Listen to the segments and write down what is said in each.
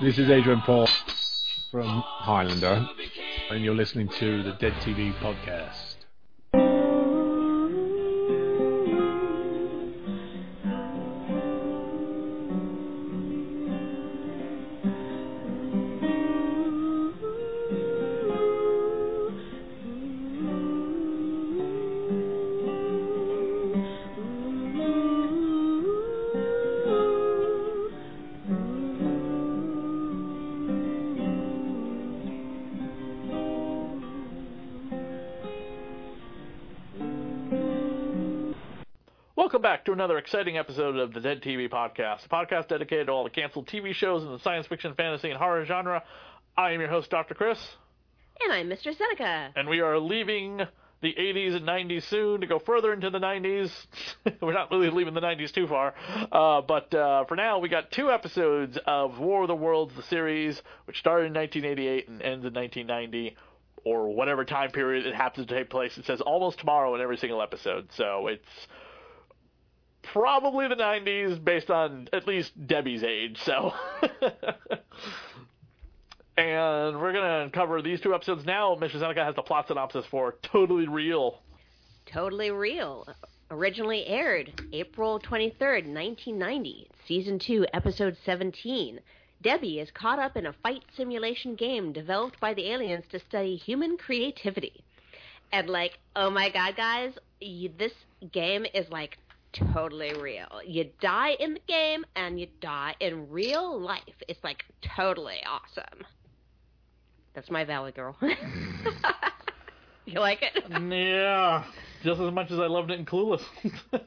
This is Adrian Paul from Highlander, and you're listening to the Dead TV podcast. Another exciting episode of the Dead TV Podcast, a podcast dedicated to all the canceled TV shows in the science fiction, fantasy, and horror genre. I am your host, Dr. Chris, And I'm Mr. Seneca. and we are leaving the 80s and 90s soon to go further into the 90s. We're not really leaving the 90s too far, uh, but uh, for now, we got two episodes of War of the Worlds, the series, which started in 1988 and ends in 1990. Or whatever time period it happens to take place. It says almost tomorrow in every single episode, so it's probably the 90s based on at least Debi's age. So, and we're gonna cover these two episodes now. Mr. Seneca has the plot synopsis for Totally Real. Totally Real. Originally aired April 23rd, 1990. Season 2, Episode 17. Debi is caught up in a fight simulation game developed by the aliens to study human creativity. And, like, oh my god, guys, you, this game is, like, totally real. You die in the game and you die in real life. It's, like, totally awesome. That's my Valley Girl. you like it? Yeah, just as much as I loved it in Clueless.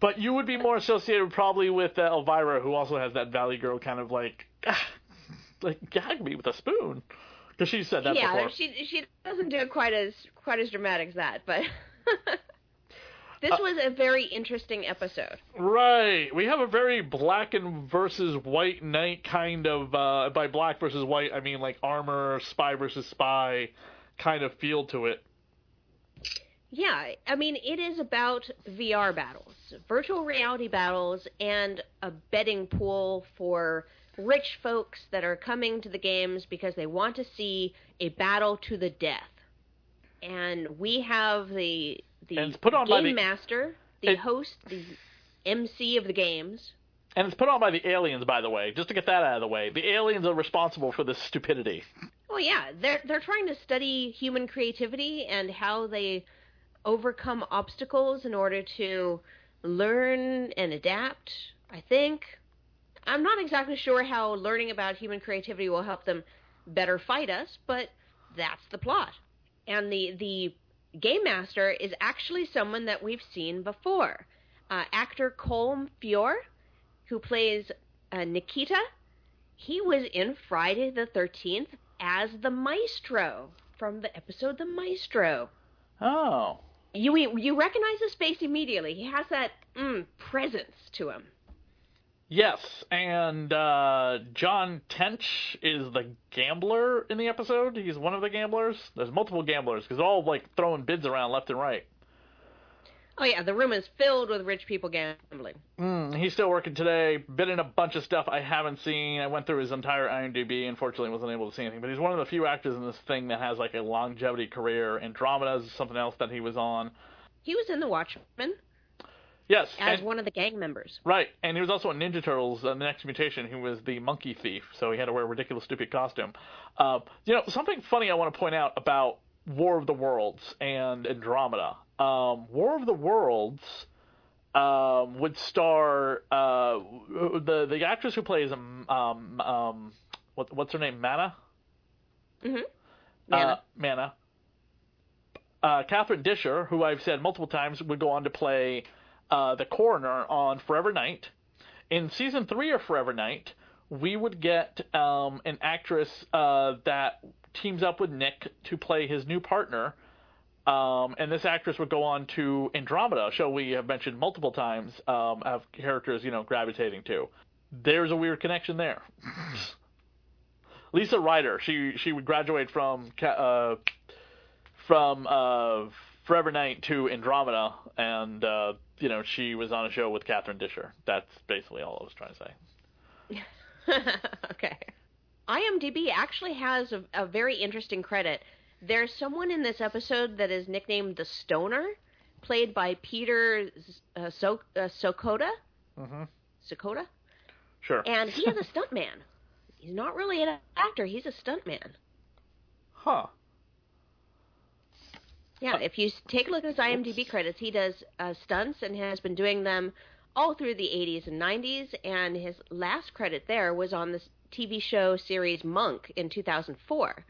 but you would be more associated probably with uh, Elvira, who also has that Valley Girl kind of like, like gag me with a spoon, because she said that yeah, before. she she doesn't do it quite as quite as dramatic as that, but this Uh, was a very interesting episode. Right. We have a very black and versus white knight kind of uh by black versus white I mean like armor, spy versus spy kind of feel to it. Yeah, I mean it is about VR battles, virtual reality battles, and a betting pool for rich folks that are coming to the games because they want to see a battle to the death. And we have the the And it's put on by game the- master, the it- host, the MC of the games. And it's put on by the aliens by the way, just to get that out of the way. The aliens are responsible for this stupidity. Oh yeah, they're they're trying to study human creativity and how they overcome obstacles in order to learn and adapt. I think I'm not exactly sure how learning about human creativity will help them better fight us, but that's the plot. And the the game master is actually someone that we've seen before. Uh, actor Colm Feore, who plays uh, Nikita, he was in Friday the 13th as the Maestro from the episode The Maestro. Oh. You you recognize his face immediately. He has that mm, presence to him. Yes, and uh, John Tench is the gambler in the episode. He's one of the gamblers. There's multiple gamblers because they're all like throwing bids around left and right. Oh yeah, the room is filled with rich people gambling. Mm, he's still working today. Been in a bunch of stuff I haven't seen. I went through his entire IMDb. Unfortunately, wasn't able to see anything. But he's one of the few actors in this thing that has like a longevity career. Andromeda is something else that he was on. He was in The Watchmen Yes, as and- one of the gang members. right. And he was also in Ninja Turtles: uh, The Next Mutation. He was the monkey thief, so he had to wear a ridiculous, stupid costume. Uh, you know, something funny I want to point out about War of the Worlds and Andromeda. Um, War of the Worlds um, would star uh, the the actress who plays um um, um what, what's her name Mana Mm-hmm. uh, Mana uh, Catherine Disher who I've said multiple times would go on to play uh, the coroner on Forever Knight in season three of Forever Knight we would get um, an actress uh, that teams up with Nick to play his new partner um, and this actress would go on to Andromeda, a show we have mentioned multiple times, um, characters, you know, gravitating to. There's a weird connection there. Lisa Ryder, she she would graduate from uh, from uh, Forever Knight to Andromeda, and uh, you know she was on a show with Catherine Disher. That's basically all I was trying to say. okay. IMDb actually has a, a very interesting credit. There's someone in this episode that is nicknamed the Stoner, played by Peter uh, so- uh, Sokoda. Mm-hmm. Sokoda? Sure. And he is a stuntman. He's not really an actor, he's a stuntman. Huh. Yeah, if you take a look at his IMDb credits, he does uh, stunts and has been doing them all through the 80s and 90s. And his last credit there was on the TV show series Monk in 2004.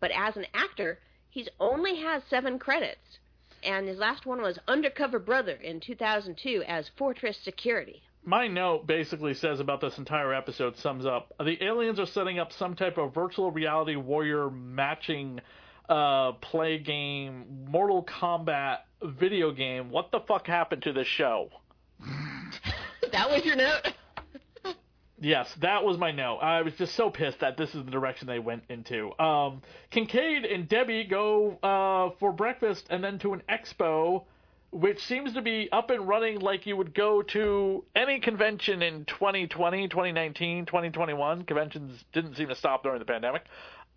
But as an actor, he's only has seven credits. And his last one was Undercover Brother in 2002 as Fortress Security. My note basically says about this entire episode sums up the aliens are setting up some type of virtual reality warrior matching uh, play game, Mortal Kombat video game. What the fuck happened to this show? that was your note? Yes, that was my note. I was just so pissed that this is the direction they went into. Um, Kincaid and Debi go uh, for breakfast and then to an expo, which seems to be up and running like you would go to any convention in 2020, 2019, 2021. Conventions didn't seem to stop during the pandemic.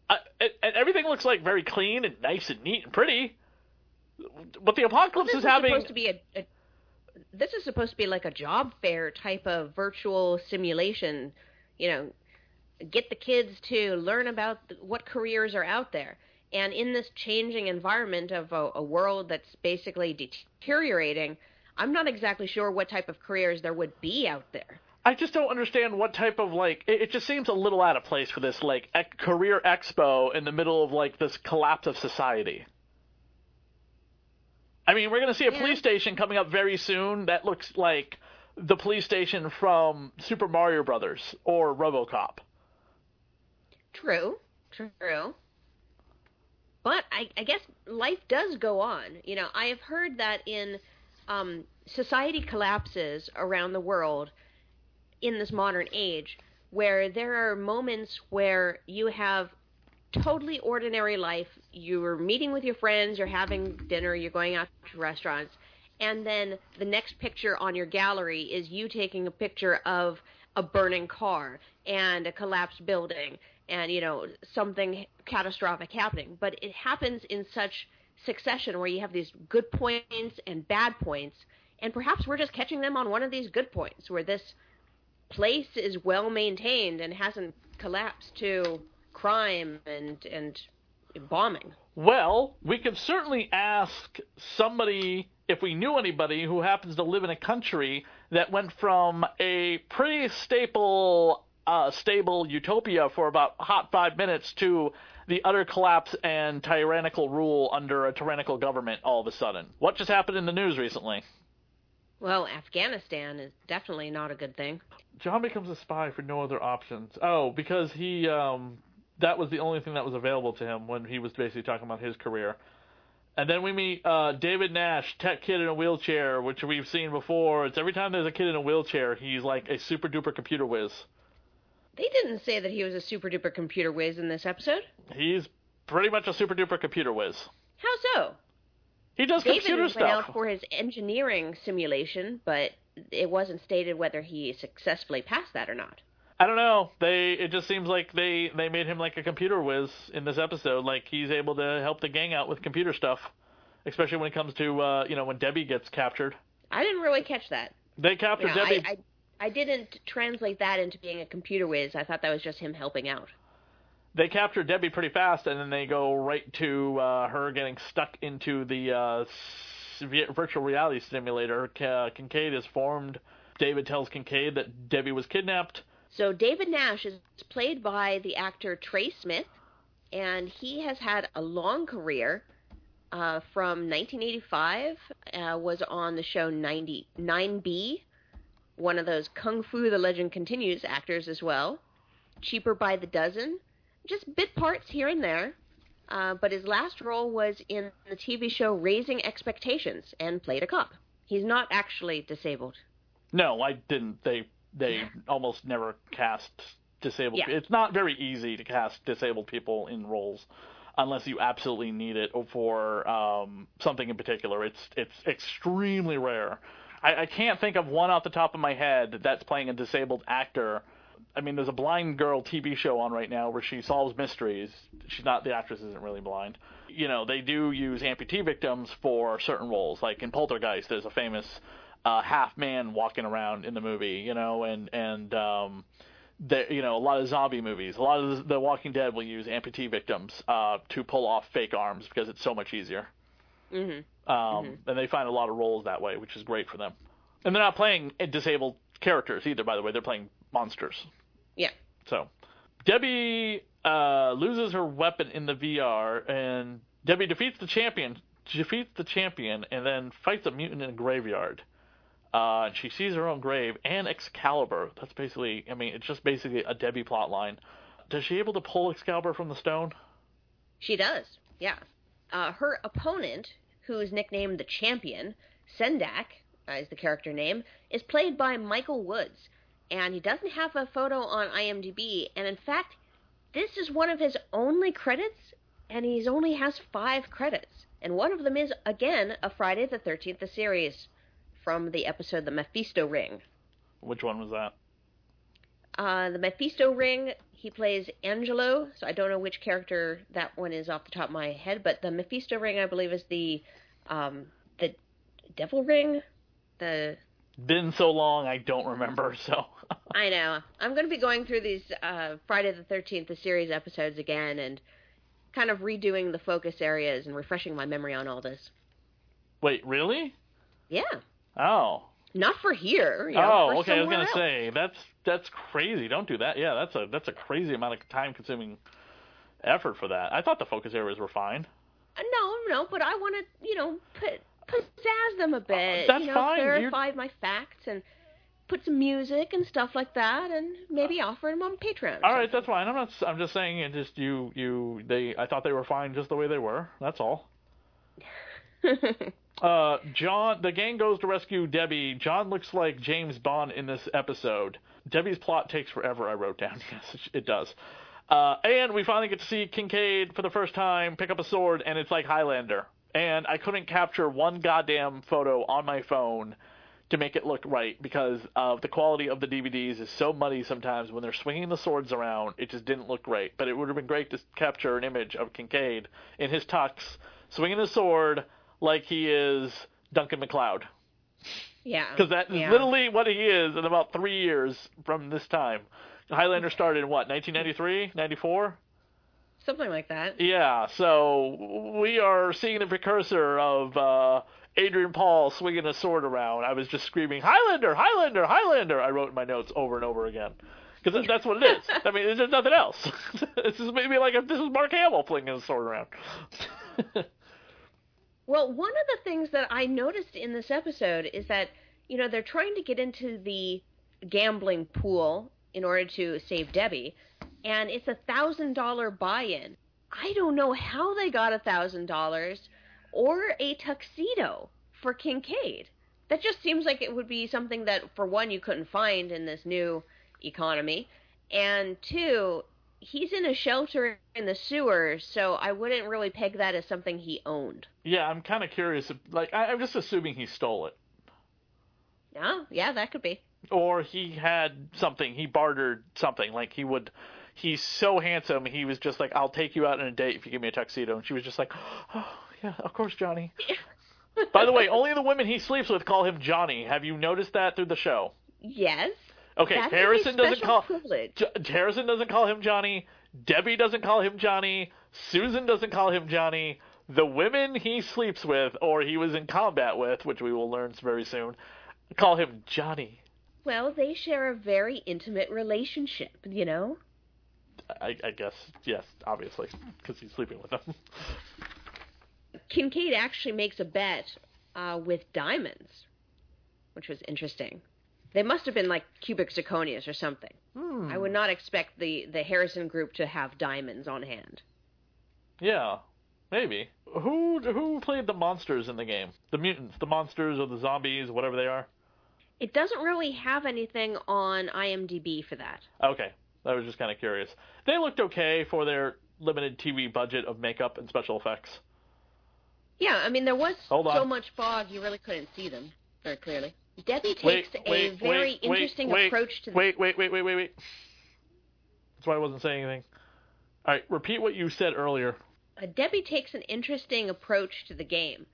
Uh, and, and everything looks like very clean and nice and neat and pretty. But the apocalypse this is is having. supposed to be a, a this is supposed to be like a job fair type of virtual simulation you know get the kids to learn about what careers are out there and in this changing environment of a, a world that's basically deteriorating i'm not exactly sure what type of careers there would be out there I just don't understand what type of like. It, it just seems a little out of place for this like ec- career expo in the middle of like this collapse of society. I mean, we're gonna see a Yeah. police station coming up very soon that looks like the police station from Super Mario Brothers or RoboCop. True, true. But I, I guess life does go on. You know, I have heard that in um, society collapses around the world in this modern age, where there are moments where you have totally ordinary life. You're meeting with your friends, you're having dinner, you're going out to restaurants, and then the next picture on your gallery is you taking a picture of a burning car and a collapsed building and you know something catastrophic happening but it happens in such succession where you have these good points and bad points and perhaps we're just catching them on one of these good points where this place is well maintained and hasn't collapsed to crime and and bombing Well, we could certainly ask somebody if we knew anybody who happens to live in a country that went from a pretty staple, uh, stable utopia for about hot five minutes to the utter collapse and tyrannical rule under a tyrannical government all of a sudden. What just happened in the news recently? Well afghanistan is definitely not a good thing John becomes a spy for no other options. Oh, because he um that was the only thing that was available to him when he was basically talking about his career. And then we meet uh, David Nash, tech kid in a wheelchair, which we've seen before. It's every time there's a kid in a wheelchair, he's like a super duper computer whiz. they didn't say that he was a super duper computer whiz in this episode He's pretty much a super duper computer whiz. how so He does David computer went out for his engineering simulation, but it wasn't stated whether he successfully passed that or not. I don't know. They it just seems like they they made him like a computer whiz in this episode. Like he's able to help the gang out with computer stuff, especially when it comes to uh, you know when Debi gets captured. I didn't really catch that. They captured You know, Debi. I, I, I didn't translate that into being a computer whiz. I thought that was just him helping out. They capture Debi pretty fast, and then they go right to uh, her getting stuck into the uh, virtual reality simulator. K- Kincaid is formed. David tells Kincaid that Debi was kidnapped. So David Nash is played by the actor Trey Smith, and he has had a long career. Uh, from 1985, uh, was on the show 99B, one of those Kung Fu: The Legend Continues actors as well. Cheaper by the dozen, just bit parts here and there. Uh, but his last role was in the TV show Raising Expectations and played a cop. He's not actually disabled. No, I didn't. They they almost never cast disabled. Yeah. It's not very easy to cast disabled people in roles unless you absolutely need it for um, something in particular. It's it's extremely rare. I, I can't think of one off the top of my head that's playing a disabled actor I mean, there's a blind girl TV show on right now where she solves mysteries. She's not the actress isn't really blind. You know, they do use amputee victims for certain roles. Like in Poltergeist, there's a famous uh, half man walking around in the movie. You know, and and um, there, you know, a lot of zombie movies, a lot of the Walking Dead will use amputee victims uh, to pull off fake arms because it's so much easier. Mm-hmm. Um, And they find a lot of roles that way, which is great for them. And they're not playing disabled characters either, by the way. They're playing monsters. Yeah. So Debi uh, loses her weapon in the VR, and Debi defeats the champion. Defeats the champion, and then fights a mutant in a graveyard. Uh, and she sees her own grave and Excalibur. That's basically, I mean, it's just basically a Debi plot line. Does she able to pull Excalibur from the stone? She does, yeah. Uh, her opponent, who is nicknamed the Champion, Sendak, uh, is the character name, is played by Michael Woods. And he doesn't have a photo on IMDb, and in fact, this is one of his only credits, and he only has five credits. And one of them is, again, a Friday the 13th the series from the episode The Mephisto Ring. Which one was that? Uh, the Mephisto Ring, he plays Angelo, so I don't know which character that one is off the top of my head, but the Mephisto Ring, I believe, is the um, the Devil Ring. The Been so long, I don't remember. So I know I'm going to be going through these uh, Friday the Thirteenth the series episodes again and kind of redoing the focus areas and refreshing my memory on all this. wait, really? Yeah, Oh, not for here. You know, oh, okay. I was gonna else. say that's that's crazy. Don't do that. Yeah, that's a that's a crazy amount of time consuming effort for that. I thought the focus areas were fine. Uh, No, no, but I want to, you know, put pizzazz them a bit. that's you know, fine. You're- clarify my facts and put some music and stuff like that, and maybe offer them on Patreon. All right, that's fine. I'm not. I'm just saying. It just you you they. I thought they were fine just the way they were. That's all. Uh, John, the gang goes to rescue Debi. John looks like James Bond in this episode. Debi's plot takes forever. I wrote down. Yes, it does. Uh, and we finally get to see Kincaid for the first time pick up a sword, and it's like Highlander. And I couldn't capture one goddamn photo on my phone to make it look right because of the quality of the DVDs is so muddy sometimes when they're swinging the swords around. It just didn't look great. But it would have been great to capture an image of Kincaid in his tux, swinging his sword like he is Duncan MacLeod. yeah, Because that is yeah. literally what he is in about three years from this time. Highlander started in what, 1993, 94? Something like that. Yeah, so we are seeing the precursor of uh, Adrian Paul swinging a sword around. I was just screaming, Highlander, Highlander, Highlander. I wrote in my notes over and over again. Because that's what it is. I mean, there's nothing else. this is maybe like if this is Mark Hamill flinging a sword around. Well, one of the things that I noticed in this episode is that you know they're trying to get into the gambling pool in order to save Debi, and it's a thousand dollar buy-in. I don't know how they got a thousand dollars or a tuxedo for Kincaid. That just seems like it would be something that, for one, you couldn't find in this new economy, and two, he's in a shelter in the sewers, so I wouldn't really peg that as something he owned. yeah, I'm kind of curious. If, like, I, I'm just assuming he stole it. Yeah, yeah, that could be. Or he had something he bartered something like he would he's so handsome he was just like i'll take you out on a date if you give me a tuxedo and she was just like oh yeah of course johnny. By the way only the women he sleeps with call him johnny. Have you noticed that through the show? Yes. okay that is harrison doesn't call. J- harrison doesn't call him johnny. Debi doesn't call him johnny. Susan doesn't call him johnny. The women he sleeps with or he was in combat with which we will learn very soon call him johnny Well, they share a very intimate relationship, you know? I, I guess yes, obviously, because he's sleeping with them. Kincaid actually makes a bet uh, with diamonds, which was interesting. They must have been like cubic zirconias or something. Hmm. I would not expect the, the Harrison group to have diamonds on hand. Yeah, maybe. Who who played the monsters in the game? The mutants, the monsters, or the zombies, whatever they are. It doesn't really have anything on IMDb for that. Okay, I was just kind of curious. They looked okay for their limited TV budget of makeup and special effects. Yeah, I mean, there was so much fog you really couldn't see them very clearly. Debi Wait, takes a very wait, wait, interesting wait, approach to Wait, wait, wait, wait, wait, wait. That's why I wasn't saying anything. All right, repeat what you said earlier. Uh, Debi takes an interesting approach to the game.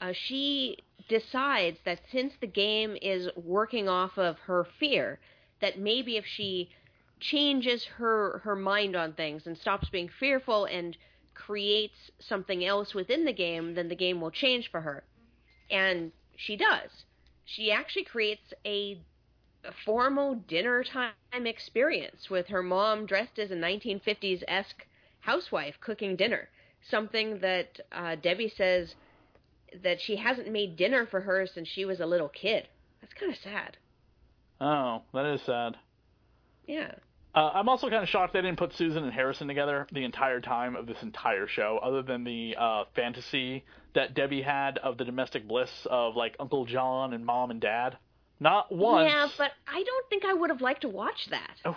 Uh, she decides that since the game is working off of her fear, that maybe if she changes her her mind on things and stops being fearful and creates something else within the game, then the game will change for her. And she does. She actually creates a, formal dinner time experience with her mom dressed as a 1950s esque housewife cooking dinner. Something that uh, Debi says that she hasn't made dinner for her since she was a little kid. That's kind of sad. Oh, that is sad. Yeah. Uh, I'm also kind of shocked they didn't put Susan and Harrison together the entire time of this entire show, other than the uh, fantasy that Debi had of the domestic bliss of like Uncle John and Mom and Dad. Not once. Yeah, but I don't think I would have liked to watch that. Oh,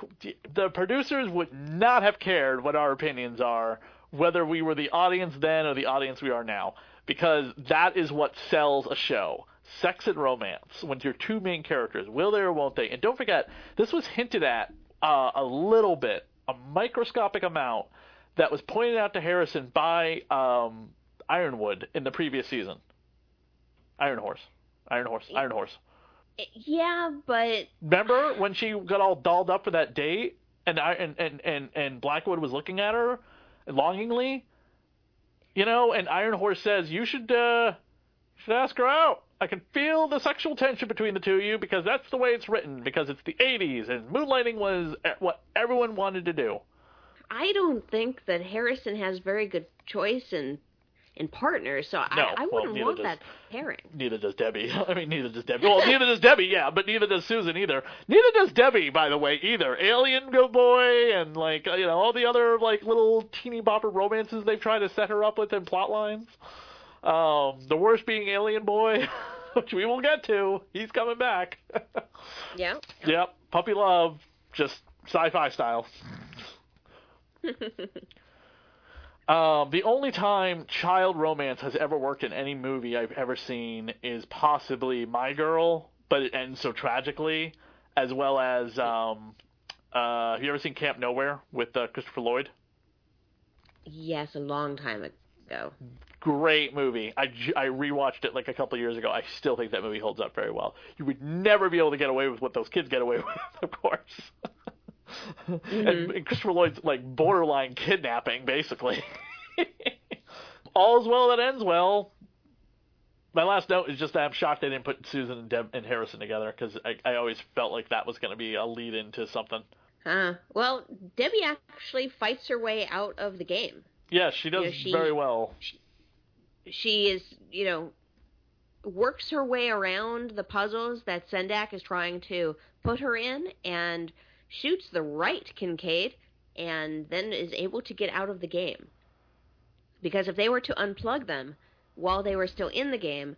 the producers would not have cared what our opinions are, whether we were the audience then or the audience we are now, because that is what sells a show. Sex and romance, when your two main characters, will they or won't they? And don't forget, this was hinted at uh, a little bit, a microscopic amount, that was pointed out to Harrison by um, Ironwood in the previous season. Iron Horse. Iron Horse. Iron Horse. Yeah, but Remember when she got all dolled up for that date, and I and and and, and Blackwood was looking at her longingly, you know, and Iron Horse says you should uh should ask her out. I can feel the sexual tension between the two of you because that's the way it's written. Because it's the '80s and moonlighting was what everyone wanted to do. I don't think that Harrison has very good choice in in partners, so No, I, I well, wouldn't want does- that pairing. Neither does Debi. I mean, neither does Debi. Well, neither does Debi, yeah, but neither does Susan either. Neither does Debi, by the way, either. Alien Go Boy and like you know all the other like little teeny bopper romances they've tried to set her up with in plot lines. Um, the worst being Alien Boy, which we will get to. He's coming back. Yeah. yep, puppy love, just sci-fi style. Um, the only time child romance has ever worked in any movie I've ever seen is possibly My Girl, but it ends so tragically, as well as um, uh, have you ever seen Camp Nowhere with uh, Christopher Lloyd? yes, a long time ago. Great movie. I, I rewatched it like a couple years ago. I still think that movie holds up very well. You would never be able to get away with what those kids get away with, of course. And, and Christopher Lloyd's like borderline kidnapping, basically. All's well that ends well. My last note is just that I'm shocked they didn't put Susan and, Deb- and Harrison together because I, I always felt like that was going to be a lead into something. Huh. Well, Debi actually fights her way out of the game. Yes, she does Yeah, she- very well. She is, you know, works her way around the puzzles that Sendak is trying to put her in and shoots the right Kincaid and then is able to get out of the game. Because if they were to unplug them while they were still in the game,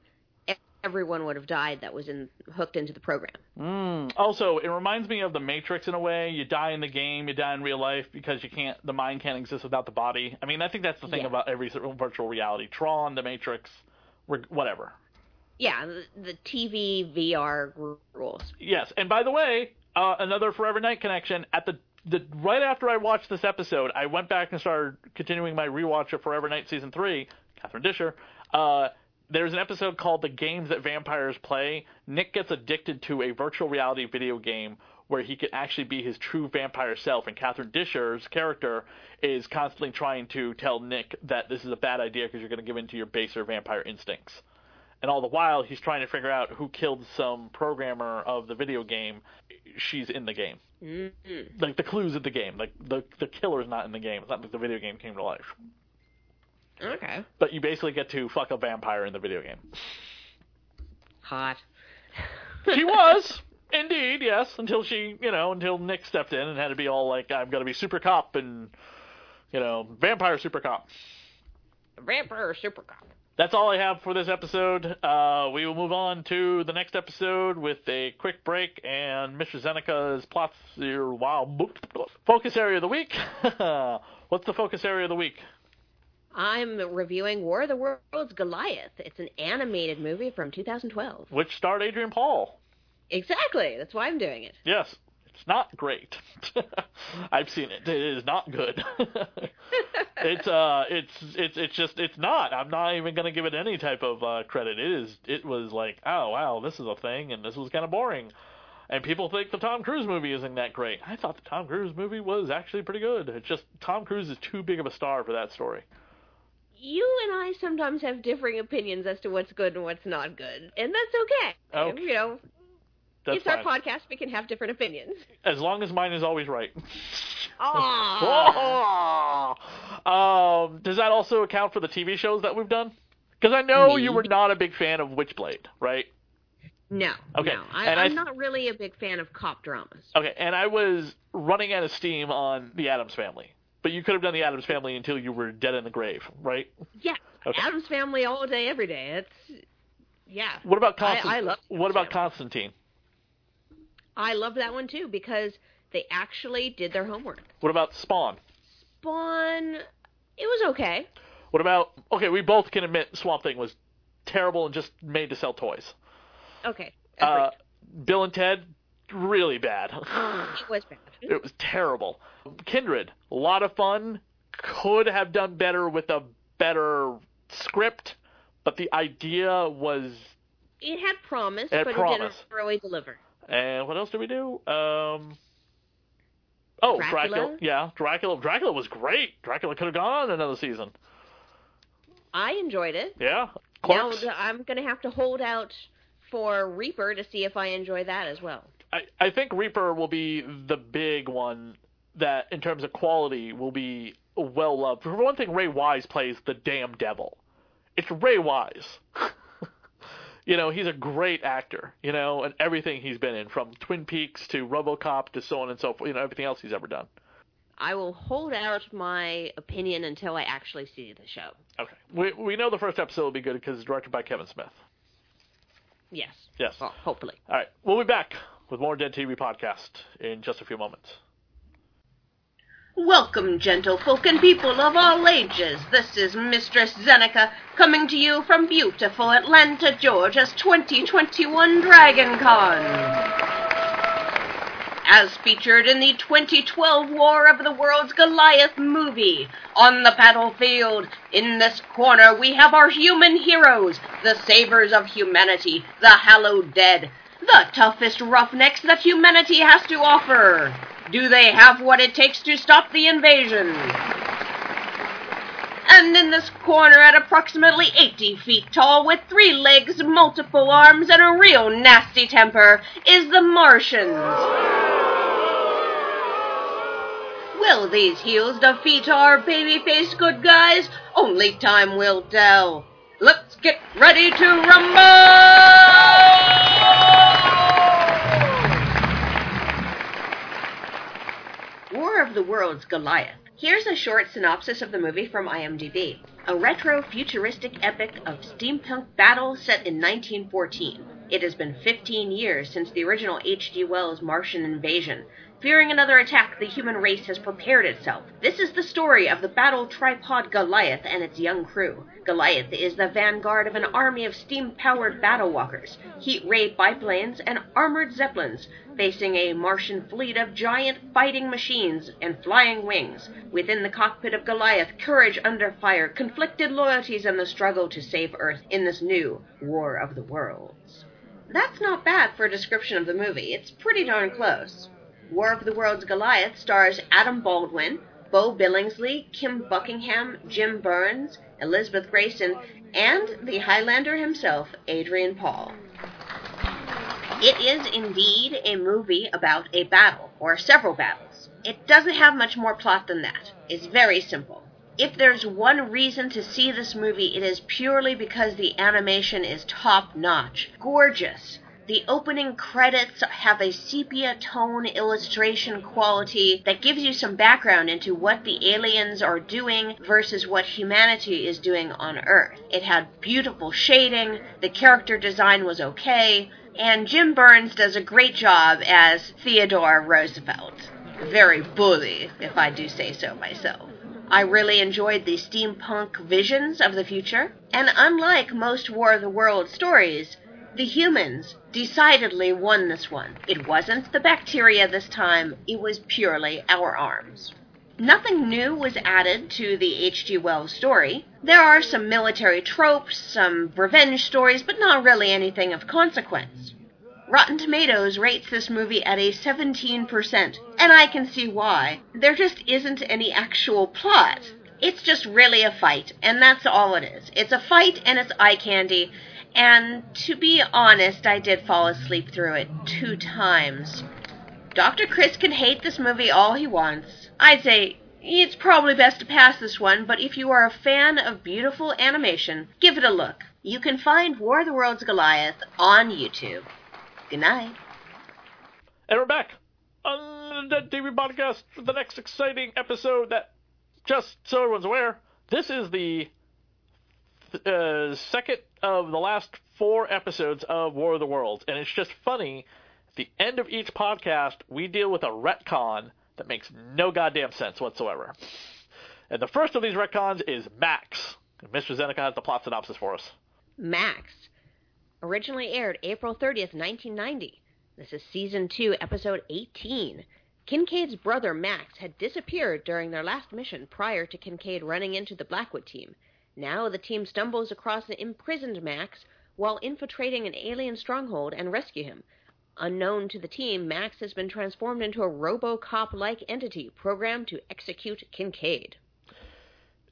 everyone would have died that was in, hooked into the program. Mm. Also, it reminds me of the Matrix in a way. You die in the game, you die in real life because you can't. The mind can't exist without the body. I mean, I think that's the thing Yeah. about every virtual reality. Tron, the Matrix, whatever. Yeah, the TV VR rules. Yes, and by the way, uh, another Forever Knight connection. At the the right after I watched this episode, I went back and started continuing my rewatch of Forever Night season three. Catherine Disher. Uh, there's an episode called "The Games That Vampires Play." Nick gets addicted to a virtual reality video game where he can actually be his true vampire self, and Catherine Disher's character is constantly trying to tell Nick that this is a bad idea because you're going to give in to your baser vampire instincts and all the while he's trying to figure out who killed some programmer of the video game. She's in the game. Mm-hmm. Like the clues in the game. Like the the killer's not in the game. It's not like the video game came to life. Okay. But you basically get to fuck a vampire in the video game. Hot. She was indeed yes until she you know until Nick stepped in and had to be all like I'm gonna be super cop and you know vampire super cop. Vampire super cop. That's all I have for this episode. Uh, we will move on to the next episode with a quick break and Mr. Zeneca's plots. Your wow, focus area of the week. What's the focus area of the week? I'm reviewing War of the Worlds Goliath. It's an animated movie from 2012. Which starred Adrian Paul. Exactly. That's why I'm doing it. Yes, it's not great. I've seen it. It is not good. it's uh, it's it's it's just it's not. I'm not even gonna give it any type of uh, credit. It is. It was like, oh wow, this is a thing, and this was kind of boring. And people think the Tom Cruise movie isn't that great. I thought the Tom Cruise movie was actually pretty good. It's just Tom Cruise is too big of a star for that story. You and I sometimes have differing opinions as to what's good and what's not good, and that's okay. Okay. You know, That's it's our podcast. We can have different opinions. As long as mine is always right. Aww. um, does that also account for the TV shows that we've done? Because I know you were not a big fan of Witchblade, right? No. Okay, No. I, I I'm th- not really a big fan of cop dramas. Okay, and I was running out of steam on the Addams Family, but you could have done the Addams Family until you were dead in the grave, right? Yeah. Okay. Addams Family all day, every day. It's yeah. What about I- Constant- I love What about Adams Constantine? I love that one too because they actually did their homework. What about Spawn? Spawn, it was okay. What about okay? We both can admit Swamp Thing was terrible and just made to sell toys. Okay. Uh. Bill and Ted, really bad. it was bad. It was terrible. Kindred, a lot of fun. Could have done better with a better script, but the idea was. It had promise, It had but promise. it didn't really deliver. And what else did we do? Um. Oh, Dracula. Dracula? Yeah, Dracula. Dracula was great. Dracula could have gone on another season. I enjoyed it. Yeah. Now Clerks. th- I'm gonna have to hold out for Reaper to see if I enjoy that as well. I, I think Reaper will be the big one that, in terms of quality, will be well loved. For one thing, Ray Wise plays the damn devil. It's Ray Wise. you know, he's a great actor, you know, and everything he's been in, from Twin Peaks to Robocop to so on and so forth, you know, everything else he's ever done. I will hold out my opinion until I actually see the show. Okay. We, we know the first episode will be good because it's directed by Kevin Smith. Yes. Yes. Well, hopefully. All right. We'll be back with more Dead TV podcast in just a few moments. Welcome, gentlefolk and people of all ages. This is Mistress Zeneca coming to you from beautiful Atlanta, Georgia's 2021 Dragon Con. As featured in the 2012 War of the Worlds Goliath movie. On the battlefield, in this corner, we have our human heroes, the savers of humanity, the hallowed dead, the toughest roughnecks that humanity has to offer. Do they have what it takes to stop the invasion? And in this corner, at approximately 80 feet tall, with three legs, multiple arms, and a real nasty temper, is the Martians. Will these heels defeat our baby-faced good guys? Only time will tell. Let's get ready to rumble! Of the Worlds Goliath. Here's a short synopsis of the movie from IMDb. A retro futuristic epic of steampunk battle set in 1914. It has been 15 years since the original H.G. Wells' Martian invasion. Fearing another attack, the human race has prepared itself. This is the story of the battle tripod Goliath and its young crew. Goliath is the vanguard of an army of steam powered battle walkers, heat ray biplanes, and armored zeppelins, facing a Martian fleet of giant fighting machines and flying wings. Within the cockpit of Goliath, courage under fire, conflicted loyalties, and the struggle to save Earth in this new War of the Worlds. That's not bad for a description of the movie. It's pretty darn close. War of the Worlds Goliath stars Adam Baldwin, Beau Billingslea, Kim Buckingham, Jim Byrnes, Elizabeth Gracen, and the Highlander himself, Adrian Paul. It is indeed a movie about a battle, or several battles. It doesn't have much more plot than that. It's very simple. If there's one reason to see this movie, it is purely because the animation is top notch, gorgeous. The opening credits have a sepia tone illustration quality that gives you some background into what the aliens are doing versus what humanity is doing on Earth. It had beautiful shading, the character design was okay, and Jim Byrnes does a great job as Theodore Roosevelt. Very bully, if I do say so myself. I really enjoyed the steampunk visions of the future, and unlike most War of the Worlds stories, the humans decidedly won this one. It wasn't the bacteria this time, it was purely our arms. Nothing new was added to the H.G. Wells story. There are some military tropes, some revenge stories, but not really anything of consequence. Rotten Tomatoes rates this movie at a 17%, and I can see why. There just isn't any actual plot. It's just really a fight, and that's all it is. It's a fight and it's eye candy, and to be honest, I did fall asleep through it two times. Dr. Chris can hate this movie all he wants. I'd say it's probably best to pass this one, but if you are a fan of beautiful animation, give it a look. You can find War of the Worlds Goliath on YouTube. Good night. And we're back on the TV podcast for the next exciting episode that, just so everyone's aware, this is the uh, second of the last four episodes of War of the Worlds. And it's just funny, at the end of each podcast, we deal with a retcon that makes no goddamn sense whatsoever. And the first of these retcons is Max. Mr. Zeneca has the plot synopsis for us. Max originally aired April 30th, 1990. This is season 2, episode 18. Kincaid's brother Max had disappeared during their last mission prior to Kincaid running into the Blackwood team. Now the team stumbles across an imprisoned Max while infiltrating an alien stronghold and rescue him. Unknown to the team, Max has been transformed into a Robocop like entity programmed to execute Kincaid.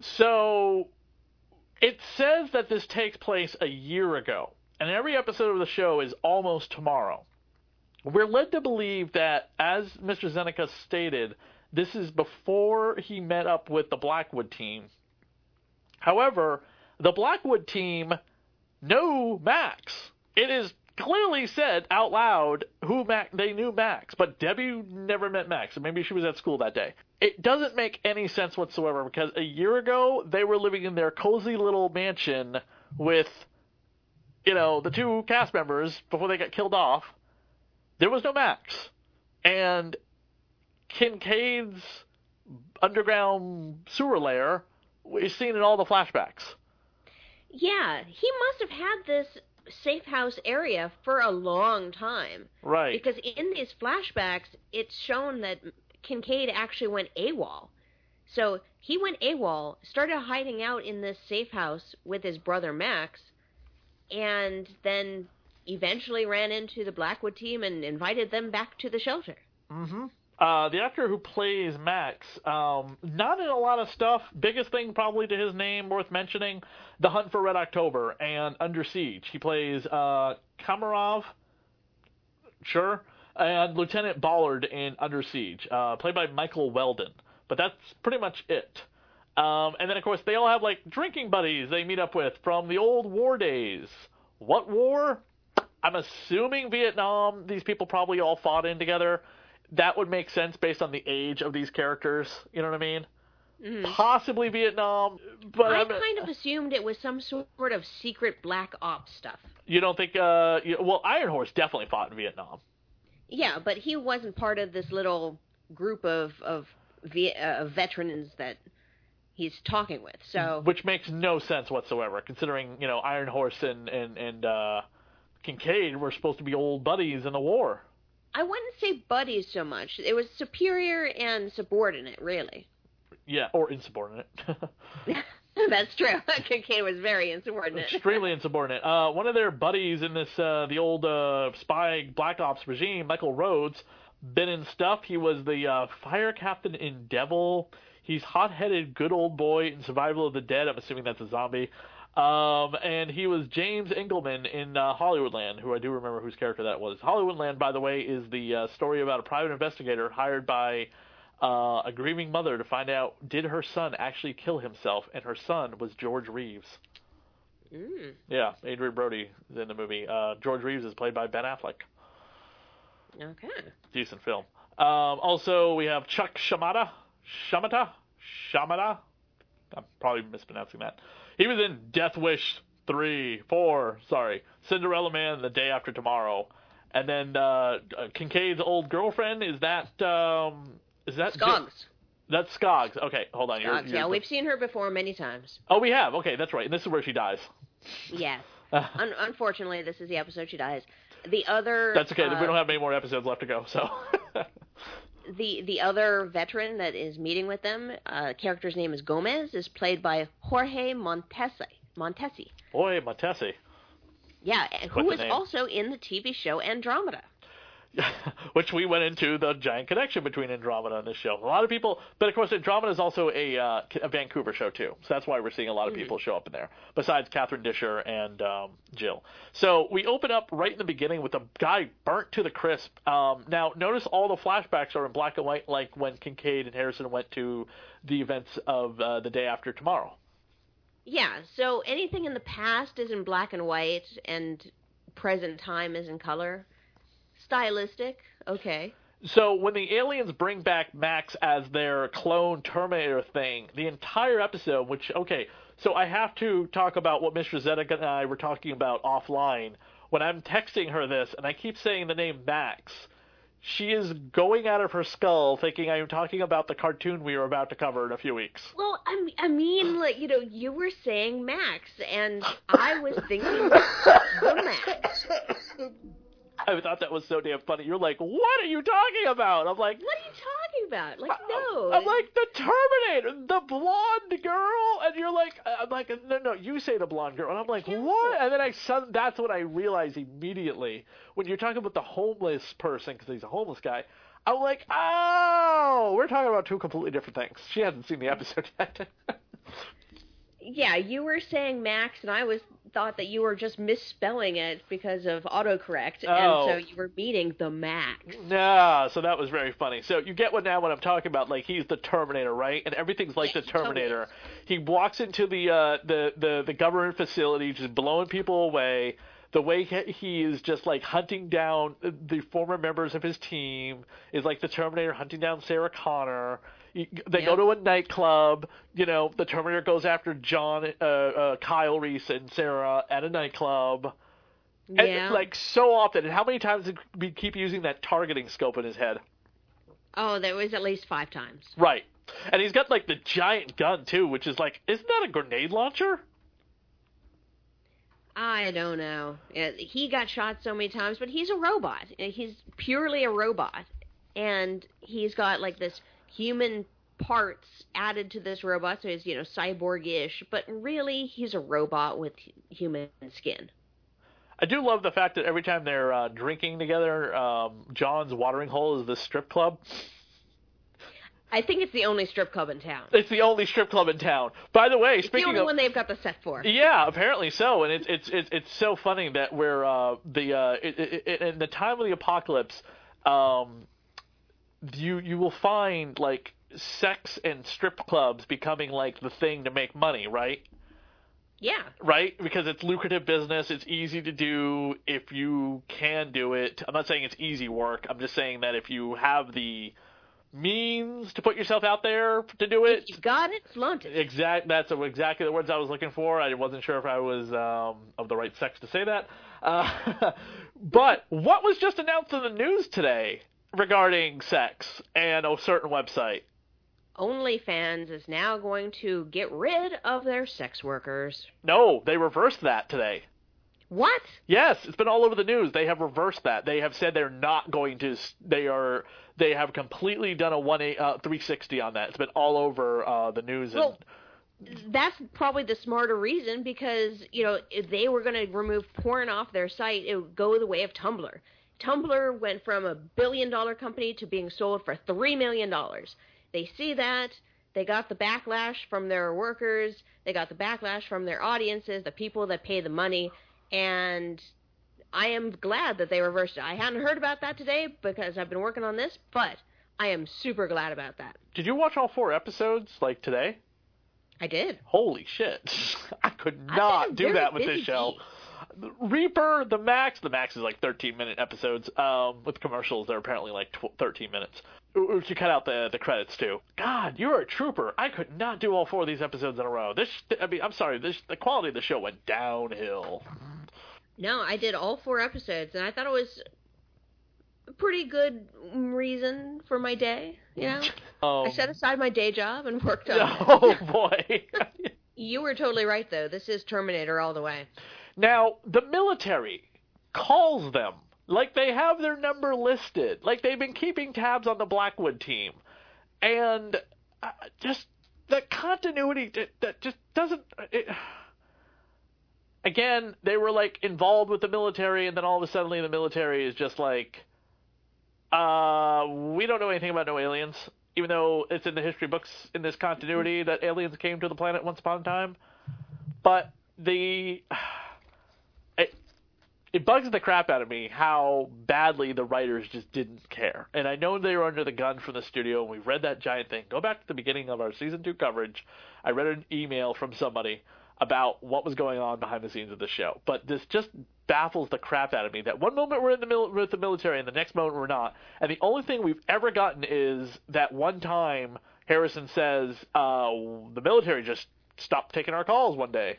So, it says that this takes place a year ago and every episode of the show is almost tomorrow. We're led to believe that, as Mr. Zeneca stated, this is before he met up with the Blackwood team. However, the Blackwood team know Max. It is clearly said out loud who Max they knew Max, but Debi never met Max, maybe she was at school that day. It doesn't make any sense whatsoever because a year ago they were living in their cozy little mansion with you know, the two cast members before they got killed off, there was no Max. And Kincaid's underground sewer lair is seen in all the flashbacks. Yeah, he must have had this safe house area for a long time. Right. Because in these flashbacks, it's shown that Kincaid actually went AWOL. So he went AWOL, started hiding out in this safe house with his brother Max, and then eventually ran into the Blackwood team and invited them back to the shelter. Mm-hmm. Uh, the actor who plays Max, um, not in a lot of stuff. Biggest thing probably to his name worth mentioning: The Hunt for Red October and Under Siege. He plays uh, Kamarov, sure, and Lieutenant Ballard in Under Siege, uh, played by Michael Weldon. But that's pretty much it. Um, and then, of course, they all have like drinking buddies they meet up with from the old war days. What war? I'm assuming Vietnam. These people probably all fought in together. That would make sense based on the age of these characters. You know what I mean? Mm. Possibly Vietnam, but I I'm, kind of assumed it was some sort of secret black ops stuff. You don't think? Uh, you, well, Iron Horse definitely fought in Vietnam. Yeah, but he wasn't part of this little group of of, uh, veterans that he's talking with. So which makes no sense whatsoever, considering you know Iron Horse and and and uh, Kincaid were supposed to be old buddies in the war. I wouldn't say buddies so much. It was superior and subordinate, really. Yeah, or insubordinate. That's true. Kincaid was very insubordinate. Extremely insubordinate. Uh, one of their buddies in this, uh, the old uh, spy Black Ops regime, Michael Rhodes, been in stuff. He was the uh, fire captain in Devil. He's hot-headed, good old boy in Survival of the Dead. I'm assuming that's a zombie. Um, and he was James Engelman in uh, Hollywoodland, who I do remember whose character that was. Hollywoodland, by the way, is the uh, story about a private investigator hired by uh, a grieving mother to find out did her son actually kill himself, and her son was George Reeves. Mm. Yeah, Adrien Brody is in the movie. Uh, George Reeves is played by Ben Affleck. Okay. Decent film. Um, also, we have Chuck Shamata. Shamata? Shamata? I'm probably mispronouncing that. He was in Death Wish 3, 4, sorry, Cinderella Man, The Day After Tomorrow. And then uh, Kincaid's old girlfriend, is that. Um, is that Skoggs. that's. Okay, hold on. You're, you're yeah, we've seen her before many times. Oh, we have. Okay, that's right. And this is where she dies. Yes. Un- unfortunately, this is the episode she dies. The other That's okay. uh, we don't have many more episodes left to go. So. the the other veteran that is meeting with them, uh, character's name is Gomez, is played by Jorge Montesi. Montesi. Boy, Montesi. Yeah, who was also in the TV show Andromeda. which we went into the giant connection between Andromeda and this show. A lot of people, but of course, Andromeda is also a, uh, a Vancouver show too, so that's why we're seeing a lot of people show up in there. Besides Catherine Disher and um, Jill, so we open up right in the beginning with a guy burnt to the crisp. Um, now, notice all the flashbacks are in black and white, like when Kincaid and Harrison went to the events of uh, the day after tomorrow. Yeah, so anything in the past is in black and white, and present time is in color. Stylistic, okay. So when the aliens bring back Max as their clone Terminator thing, the entire episode, which okay, so I have to talk about what Miss Rosetta and I were talking about offline. When I'm texting her this, and I keep saying the name Max, she is going out of her skull thinking I am talking about the cartoon we are about to cover in a few weeks. Well, I mean, I mean, like you know, you were saying Max, and I was thinking the Max. I thought that was so damn funny. You're like, what are you talking about? I'm like, What are you talking about? Like, no. I'm like the Terminator, the blonde girl, and you're like, uh, I'm like, no, no, you say the blonde girl, and I'm like, what? And then I sud that's what I realized immediately when you're talking about the homeless person because he's a homeless guy. I'm like, oh, we're talking about two completely different things. She hasn't seen the episode yet. yeah, you were saying Max, and I was thought that you were just misspelling it because of autocorrect, Oh. and so you were meeting the Max. nah, so that was very funny. So you get what now what I'm talking about? Like he's the Terminator, right? And everything's like the Terminator. he walks into the uh, the the the government facility, just blowing people away. The way he- he is just like hunting down the former members of his team is like the Terminator hunting down Sarah Connor. They go to a nightclub. You know, the Terminator goes after John, uh, uh, Kyle Reese, and Sarah at a nightclub. And Yeah. like so often. And how many times did we keep using that targeting scope in his head? oh, there was at least five times. Right. And he's got like the giant gun too, which is like, isn't that a grenade launcher? I don't know. Yeah, He got shot so many times, but he's a robot. He's purely a robot, and he's got like this human parts added to this robot, so he's you know cyborg-ish, but really he's a robot with human skin. I do love the fact that every time they're uh, drinking together, um, John's watering hole is the strip club. I think it's the only strip club in town. It's the only strip club in town. By the way, It's the speaking only of one they've got the set for. Yeah, apparently so, and it's it's it's it's so funny that we're uh, the uh, it, it, it, in the time of the apocalypse, um, you you will find like sex and strip clubs becoming like the thing to make money, right? Yeah. Right, because it's lucrative business. It's easy to do if you can do it. I'm not saying it's easy work. I'm just saying that if you have the means to put yourself out there to do it, You got it, flaunt it. Exact. That's exactly the words I was looking for. I wasn't sure if I was um, of the right sex to say that. Uh, but what was just announced in the news today regarding sex and a certain website? OnlyFans is now going to get rid of their sex workers. No, they reversed that today. What? Yes, it's been all over the news. They have reversed that. They have said they're not going to. They are. They have completely done a one uh, 360 on that. It's been all over uh, the news. And, Well, that's probably the smarter reason because you know if they were going to remove porn off their site, it would go the way of Tumblr. Tumblr went from a billion dollar company to being sold for three million dollars. They see that. They got the backlash from their workers. They got the backlash from their audiences, the people that pay the money, and I am glad that they reversed it. I hadn't heard about that today because I've been working on this, but I am super glad about that. did you watch all four episodes like today? I did. Holy shit! I could not do that with this show. bee. Reaper, the Max, the Max is like 13 minute episodes. Um, with commercials, they're apparently like tw- 13 minutes. Or you cut out the the credits too. God, you're a trooper. I could not do all four of these episodes in a row. This, I mean, I'm sorry. This the quality of the show went downhill. No, I did all four episodes, and I thought it was a pretty good reason for my day. You know, Um, I set aside my day job and worked on oh it. boy. You were totally right, though. This is Terminator all the way. Now, the military calls them Like they have their number listed. Like they've been keeping tabs on the Blackwood team, and uh, just the continuity that, that just doesn't. It, again, they were like involved with the military, and then all of a sudden, the military is just like, uh, we don't know anything about no aliens, even though it's in the history books in this continuity that aliens came to the planet once upon a time. But the it bugs the crap out of me how badly the writers just didn't care. And I know they were under the gun from the studio, and we read that giant thing. Go back to the beginning of our season two coverage. I read an email from somebody about what was going on behind the scenes of the show. But this just baffles the crap out of me that one moment we're in the mil- with the military and the next moment we're not. And the only thing we've ever gotten is that one time Harrison says uh, the military just stopped taking our calls one day.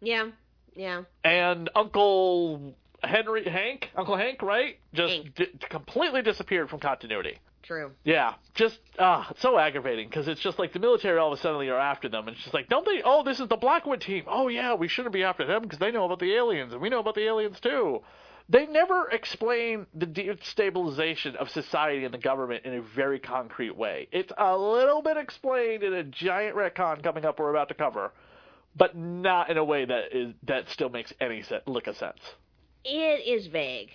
Yeah, yeah. And Uncle Henry Hank, Uncle Hank, right? Just di- completely disappeared from continuity. True. Yeah, just ah, it's so aggravating because it's just like the military all of a sudden are after them, and it's just like, don't they? Oh, this is the Blackwood team. Oh yeah, we shouldn't be after them because they know about the aliens, and we know about the aliens too. They never explain the destabilization of society and the government in a very concrete way. It's a little bit explained in a giant retcon coming up we're about to cover, but not in a way that is that still makes any sense, lick of sense. It is vague.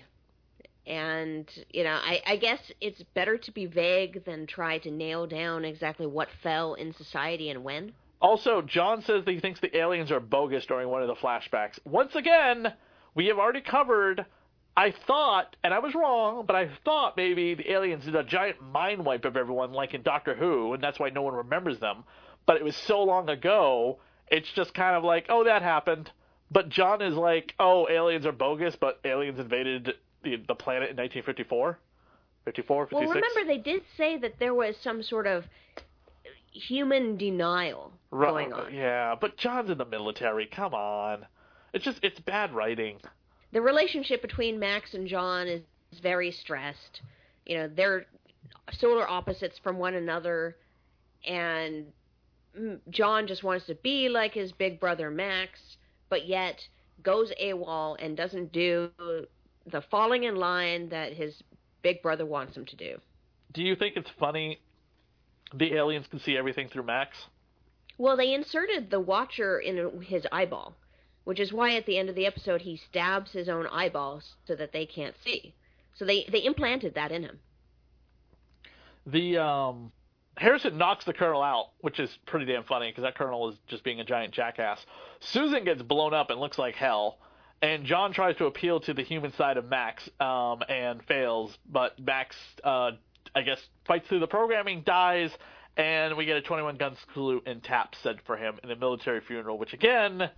And, you know, I, I guess it's better to be vague than try to nail down exactly what fell in society and when. Also, John says that he thinks the aliens are bogus during one of the flashbacks. Once again, we have already covered. I thought, and I was wrong, but I thought maybe the aliens did a giant mind wipe of everyone, like in Doctor Who, and that's why no one remembers them. But it was so long ago, it's just kind of like, oh, that happened. But John is like, oh, aliens are bogus, but aliens invaded the, the planet in 1954, 54, 56. Well, remember they did say that there was some sort of human denial Ru- going on. Yeah, but John's in the military. Come on, it's just it's bad writing. The relationship between Max and John is, is very stressed. You know, they're solar opposites from one another, and John just wants to be like his big brother Max, but yet goes AWOL and doesn't do the falling in line that his big brother wants him to do. Do you think it's funny the aliens can see everything through Max? Well, they inserted the Watcher in his eyeball, which is why at the end of the episode he stabs his own eyeballs so that they can't see. So they they implanted that in him. The um Harrison knocks the colonel out, which is pretty damn funny because that colonel is just being a giant jackass. Susan gets blown up and looks like hell, and John tries to appeal to the human side of Max um, and fails, but Max, uh, I guess, fights through the programming, dies, and we get a 21 gun salute and tap said for him in a military funeral, which again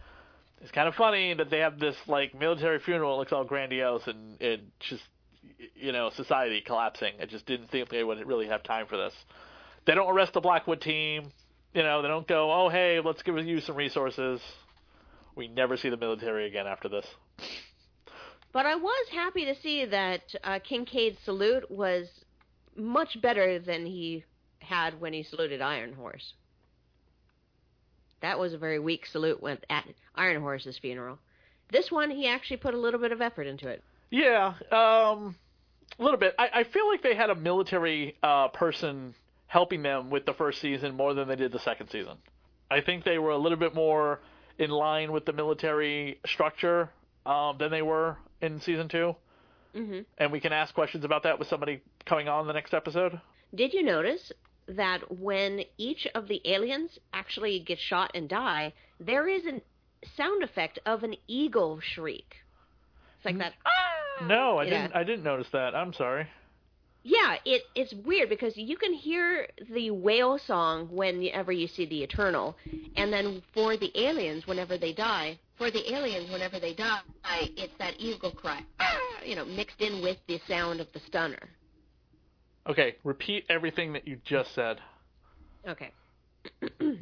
is kind of funny that they have this like military funeral. It looks all grandiose and it just you know society collapsing. I just didn't think they would really have time for this. They don't arrest the Blackwood team. You know, they don't go, oh hey, let's give you some resources. We never see the military again after this. But I was happy to see that uh, Kincaid's salute was much better than he had when he saluted Ironhorse. That was a very weak salute at Ironhorse's funeral. This one, he actually put a little bit of effort into it. Yeah, um, a little bit. I, I feel like they had a military uh, person helping them with the first season more than they did the second season. I think they were a little bit more in line with the military structure um, than they were in season 2 Mm-hmm. And we can ask questions about that with somebody coming on the next episode. Did you notice that when each of the aliens actually get shot and die, there is a sound effect of an eagle shriek? It's like that. Ah! No, I Yeah. didn't. I didn't notice that. I'm sorry. Yeah, it it's weird because you can hear the whale song whenever you see the Eternal, and then for the aliens, whenever they die, for the aliens, whenever they die, it's that eagle cry, ah, you know, mixed in with the sound of the stunner. Okay, repeat everything that you just said. Okay.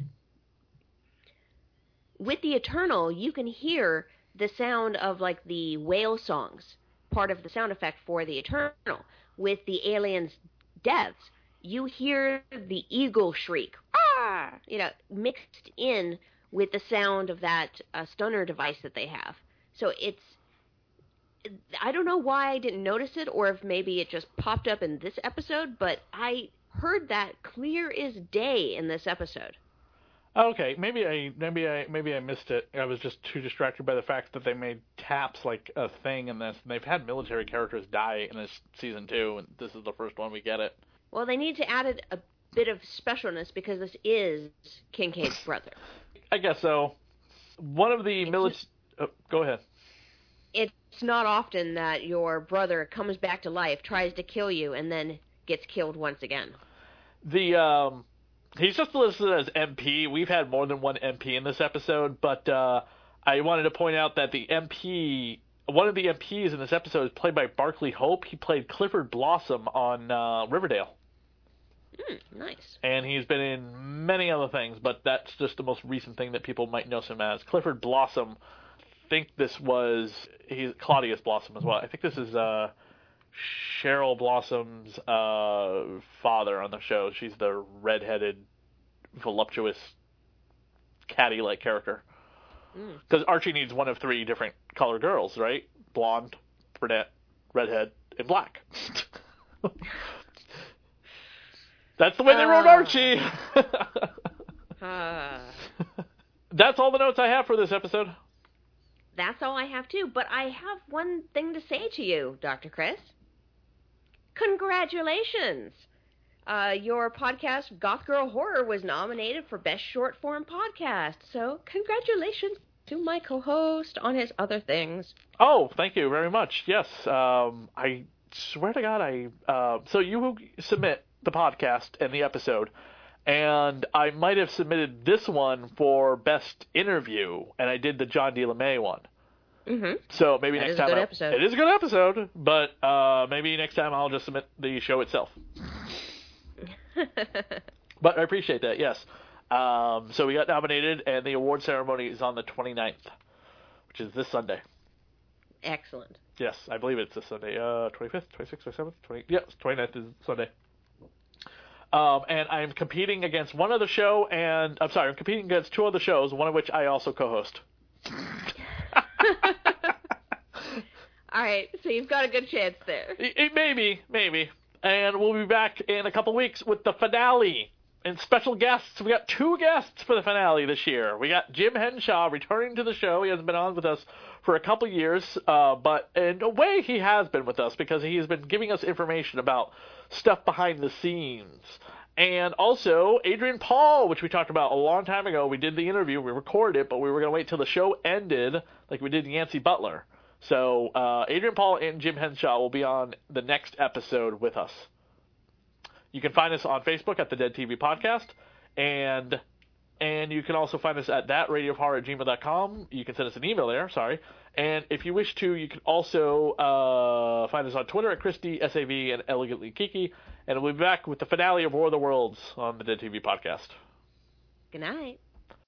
with the Eternal, you can hear the sound of like the whale songs, part of the sound effect for the Eternal. With the aliens' deaths, you hear the eagle shriek, ah, you know, mixed in with the sound of that uh, stunner device that they have. So it's I don't know why I didn't notice it, or if maybe it just popped up in this episode, but I heard that clear as day in this episode. Okay, maybe I maybe I maybe I missed it. I was just too distracted by the fact that they made taps like a thing in this. And they've had military characters die in this season too, and this is the first one we get it. Well, they need to add it a bit of specialness because this is Kincaid's brother. I guess so. One of the military. Oh, go ahead. It's not often that your brother comes back to life, tries to kill you, and then gets killed once again. The um, he's just listed as MP. We've had more than one MP in this episode, but uh, I wanted to point out that the MP, one of the MPs in this episode, is played by Barclay Hope. He played Clifford Blossom on uh, Riverdale. Mm, nice. And he's been in many other things, but that's just the most recent thing that people might know him as. Clifford Blossom. I think this was he's Claudius Blossom as well. I think this is uh, Cheryl Blossom's uh, father on the show. She's the redheaded, voluptuous, catty-like character. Because mm. Archie needs one of three different color girls, right? Blonde, brunette, redhead, and black. That's the way they wrote Archie. uh, That's all the notes I have for this episode. That's all I have too. But I have one thing to say to you, Dr. Chris. Congratulations! Uh, your podcast, Goth Girl Horror, was nominated for Best Short Form Podcast. So, congratulations to my co host on his other things. Oh, thank you very much. Yes. Um, I swear to God, I. Uh, so, you submit the podcast and the episode, and I might have submitted this one for best interview, and I did the John D. LeMay one. Mm-hmm. So maybe That next time I- it is a good episode, but uh, maybe next time I'll just submit the show itself. But I appreciate that. Yes. Um, so we got nominated, and the award ceremony is on the 29th, which is this Sunday. Excellent. Yes, I believe it's this Sunday. Uh, 25th, 26th, or 27th, 20. Yes, 29th is Sunday. Um, and I'm competing against one other show, and I'm sorry, I'm competing against two other shows, one of which I also co-host. All right, so you've got a good chance there. It, it- maybe, maybe. And we'll be back in a couple weeks with the finale and special guests. We got two guests for the finale this year. We got Jim Henshaw returning to the show. He hasn't been on with us for a couple years, uh, but in a way he has been with us because he has been giving us information about stuff behind the scenes. And also Adrian Paul, which we talked about a long time ago. We did the interview, we recorded it, but we were going to wait till the show ended, like we did Yancey Butler. So uh, Adrian Paul and Jim Henshaw will be on the next episode with us. You can find us on Facebook at the Dead TV Podcast, and and you can also find us at thatradiohorror at. You can send us an email there, sorry. And if you wish to, you can also uh, find us on Twitter at Christy, SAV, and Elegantly Kiki. And we'll be back with the finale of War of the Worlds on the Dead TV Podcast. Good night.